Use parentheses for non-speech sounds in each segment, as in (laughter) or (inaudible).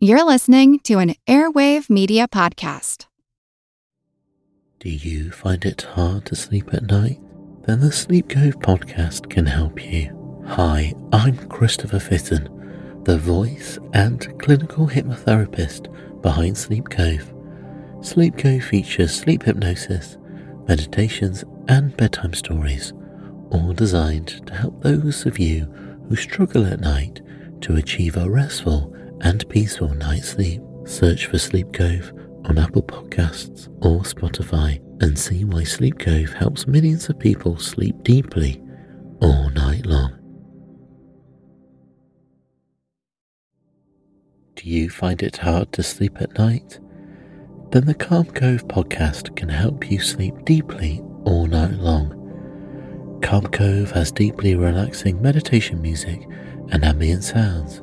You're listening to an Airwave Media Podcast. Do you find it hard to sleep at night? Then the Sleep Cove podcast can help you. Hi, I'm Christopher Fitton, the voice and clinical hypnotherapist behind Sleep Cove. Sleep Cove features sleep hypnosis, meditations, and bedtime stories, all designed to help those of you who struggle at night to achieve a restful and peaceful night's sleep. Search for Sleep Cove on Apple Podcasts or Spotify and see why Sleep Cove helps millions of people sleep deeply all night long. Do you find it hard to sleep at night? Then the Calm Cove podcast can help you sleep deeply all night long. Calm Cove has deeply relaxing meditation music and ambient sounds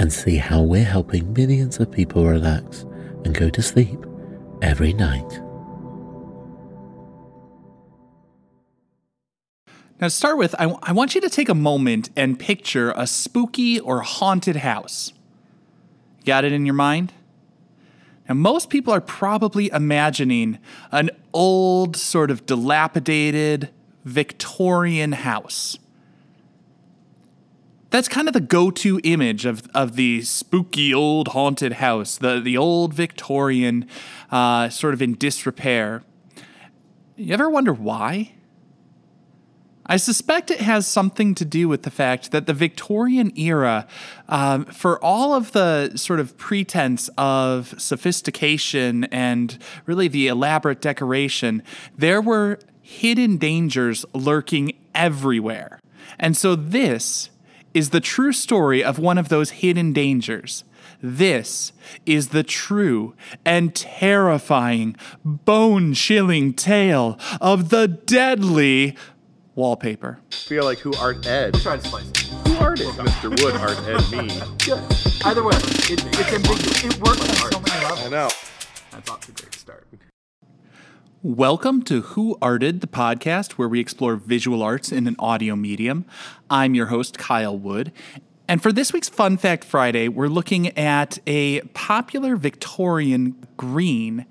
and see how we're helping millions of people relax and go to sleep every night. Now, to start with, I, w- I want you to take a moment and picture a spooky or haunted house. Got it in your mind? Now, most people are probably imagining an old, sort of dilapidated Victorian house that's kind of the go-to image of of the spooky old haunted house, the the old Victorian, uh, sort of in disrepair. You ever wonder why? I suspect it has something to do with the fact that the Victorian era, um, for all of the sort of pretense of sophistication and really the elaborate decoration, there were hidden dangers lurking everywhere. And so this is the true story of one of those hidden dangers. This is the true and terrifying, bone chilling tale of the deadly wallpaper. feel like who art Ed? We'll try to spice it. Who art it? Mr. Wood art Ed me. Good. Either way, it, it's ambiguous. It works on so many levels. I know. That's off to a great start. Welcome to Who Arted, the podcast where we explore visual arts in an audio medium. I'm your host, Kyle Wood. And for this week's Fun Fact Friday, we're looking at a popular Victorian green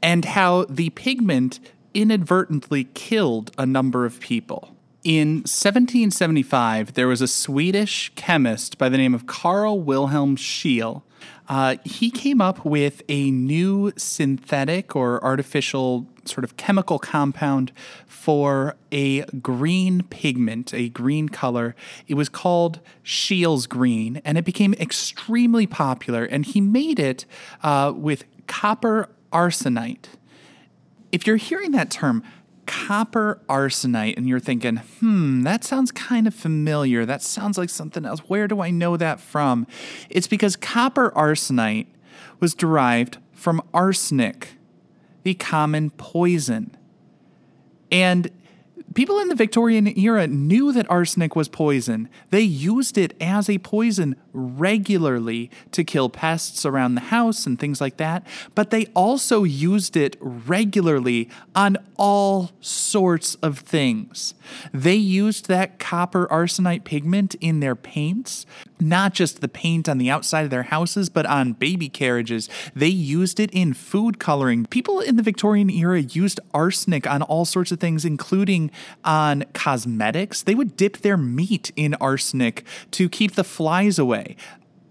and how the pigment inadvertently killed a number of people. In 1775, there was a Swedish chemist by the name of Carl Wilhelm Scheele. Uh, he came up with a new synthetic or artificial sort of chemical compound for a green pigment, a green color. It was called Scheele's green, and it became extremely popular. And he made it uh, with copper arsenite if you're hearing that term, copper arsenite, and you're thinking, hmm, that sounds kind of familiar. That sounds like something else. Where do I know that from? It's because copper arsenite was derived from arsenic, the common poison. And people in the Victorian era knew that arsenic was poison. They used it as a poison regularly to kill pests around the house and things like that, but they also used it regularly on all sorts of things. They used that copper arsenite pigment in their paints, not just the paint on the outside of their houses, but on baby carriages. They used it in food coloring. People in the Victorian era used arsenic on all sorts of things, including on cosmetics. They would dip their meat in arsenic to keep the flies away.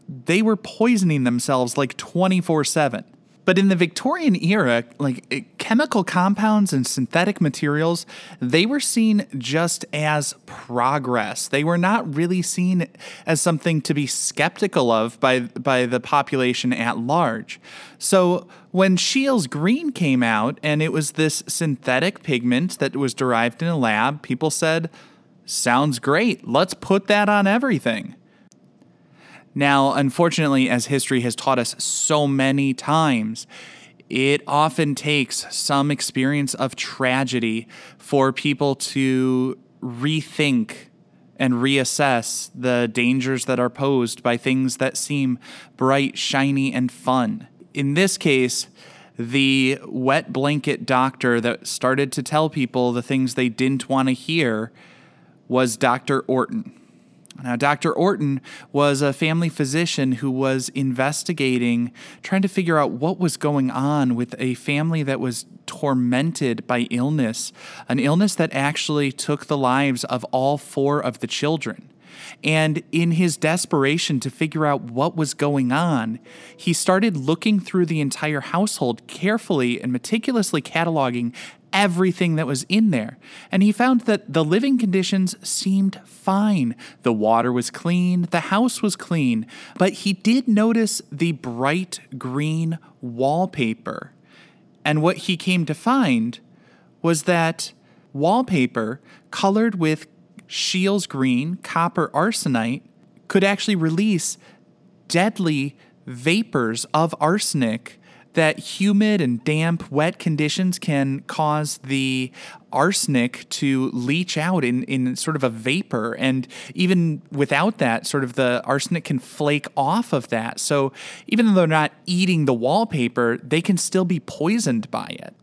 They were poisoning themselves like 24 7. But in the Victorian era, like eh, chemical compounds and synthetic materials, they were seen just as progress. They were not really seen as something to be skeptical of by by the population at large. So when Scheele's green came out and it was this synthetic pigment that was derived in a lab, people said, "Sounds great. Let's put that on everything." Now, unfortunately, as history has taught us so many times, it often takes some experience of tragedy for people to rethink and reassess the dangers that are posed by things that seem bright, shiny, and fun. In this case, the wet blanket doctor that started to tell people the things they didn't want to hear was Dr. Orton. Now, Dr. Orton was a family physician who was investigating, trying to figure out what was going on with a family that was tormented by illness, an illness that actually took the lives of all four of the children. And in his desperation to figure out what was going on, he started looking through the entire household carefully and meticulously cataloging everything that was in there. And he found that the living conditions seemed fine. The water was clean, the house was clean, but he did notice the bright green wallpaper. And what he came to find was that wallpaper colored with Scheele's green copper arsenite could actually release deadly vapors of arsenic that humid and damp, wet conditions can cause the arsenic to leach out in, in sort of a vapor. And even without that, sort of the arsenic can flake off of that. So even though they're not eating the wallpaper, they can still be poisoned by it.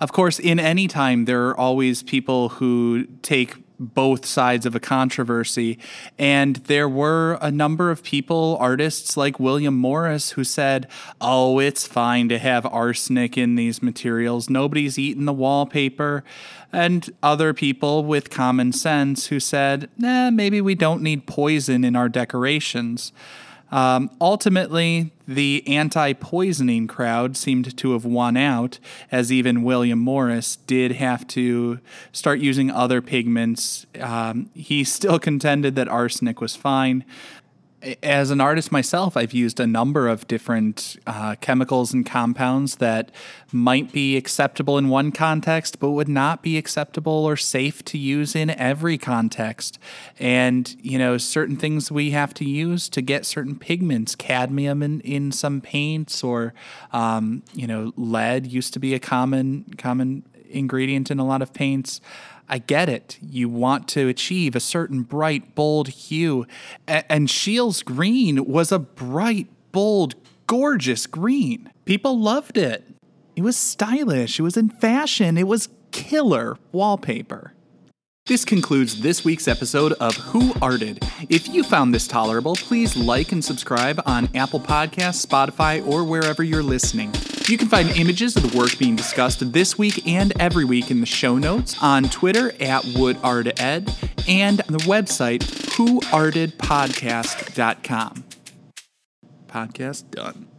Of course, in any time, there are always people who take both sides of a controversy. And there were a number of people, artists like William Morris, who said, Oh, it's fine to have arsenic in these materials. Nobody's eaten the wallpaper. And other people with common sense who said, Nah, maybe we don't need poison in our decorations. Um, ultimately, the anti poisoning crowd seemed to have won out, as even William Morris did have to start using other pigments. Um, he still (laughs) contended that arsenic was fine, as an artist myself, I've used a number of different uh, chemicals and compounds that might be acceptable in one context, but would not be acceptable or safe to use in every context. And, you know, certain things we have to use to get certain pigments, cadmium in, in some paints, or, um, you know, lead used to be a common, common ingredient in a lot of paints. I get it. You want to achieve a certain bright, bold hue. A- and Scheele's green was a bright, bold, gorgeous green. People loved it. It was stylish, it was in fashion, it was killer wallpaper. This concludes this week's episode of Who Arted. If you found this tolerable, please like and subscribe on Apple Podcasts, Spotify, or wherever you're listening. You can find images of the work being discussed this week and every week in the show notes on Twitter at WoodArtEd and on the website whoartedpodcast.com. Podcast done.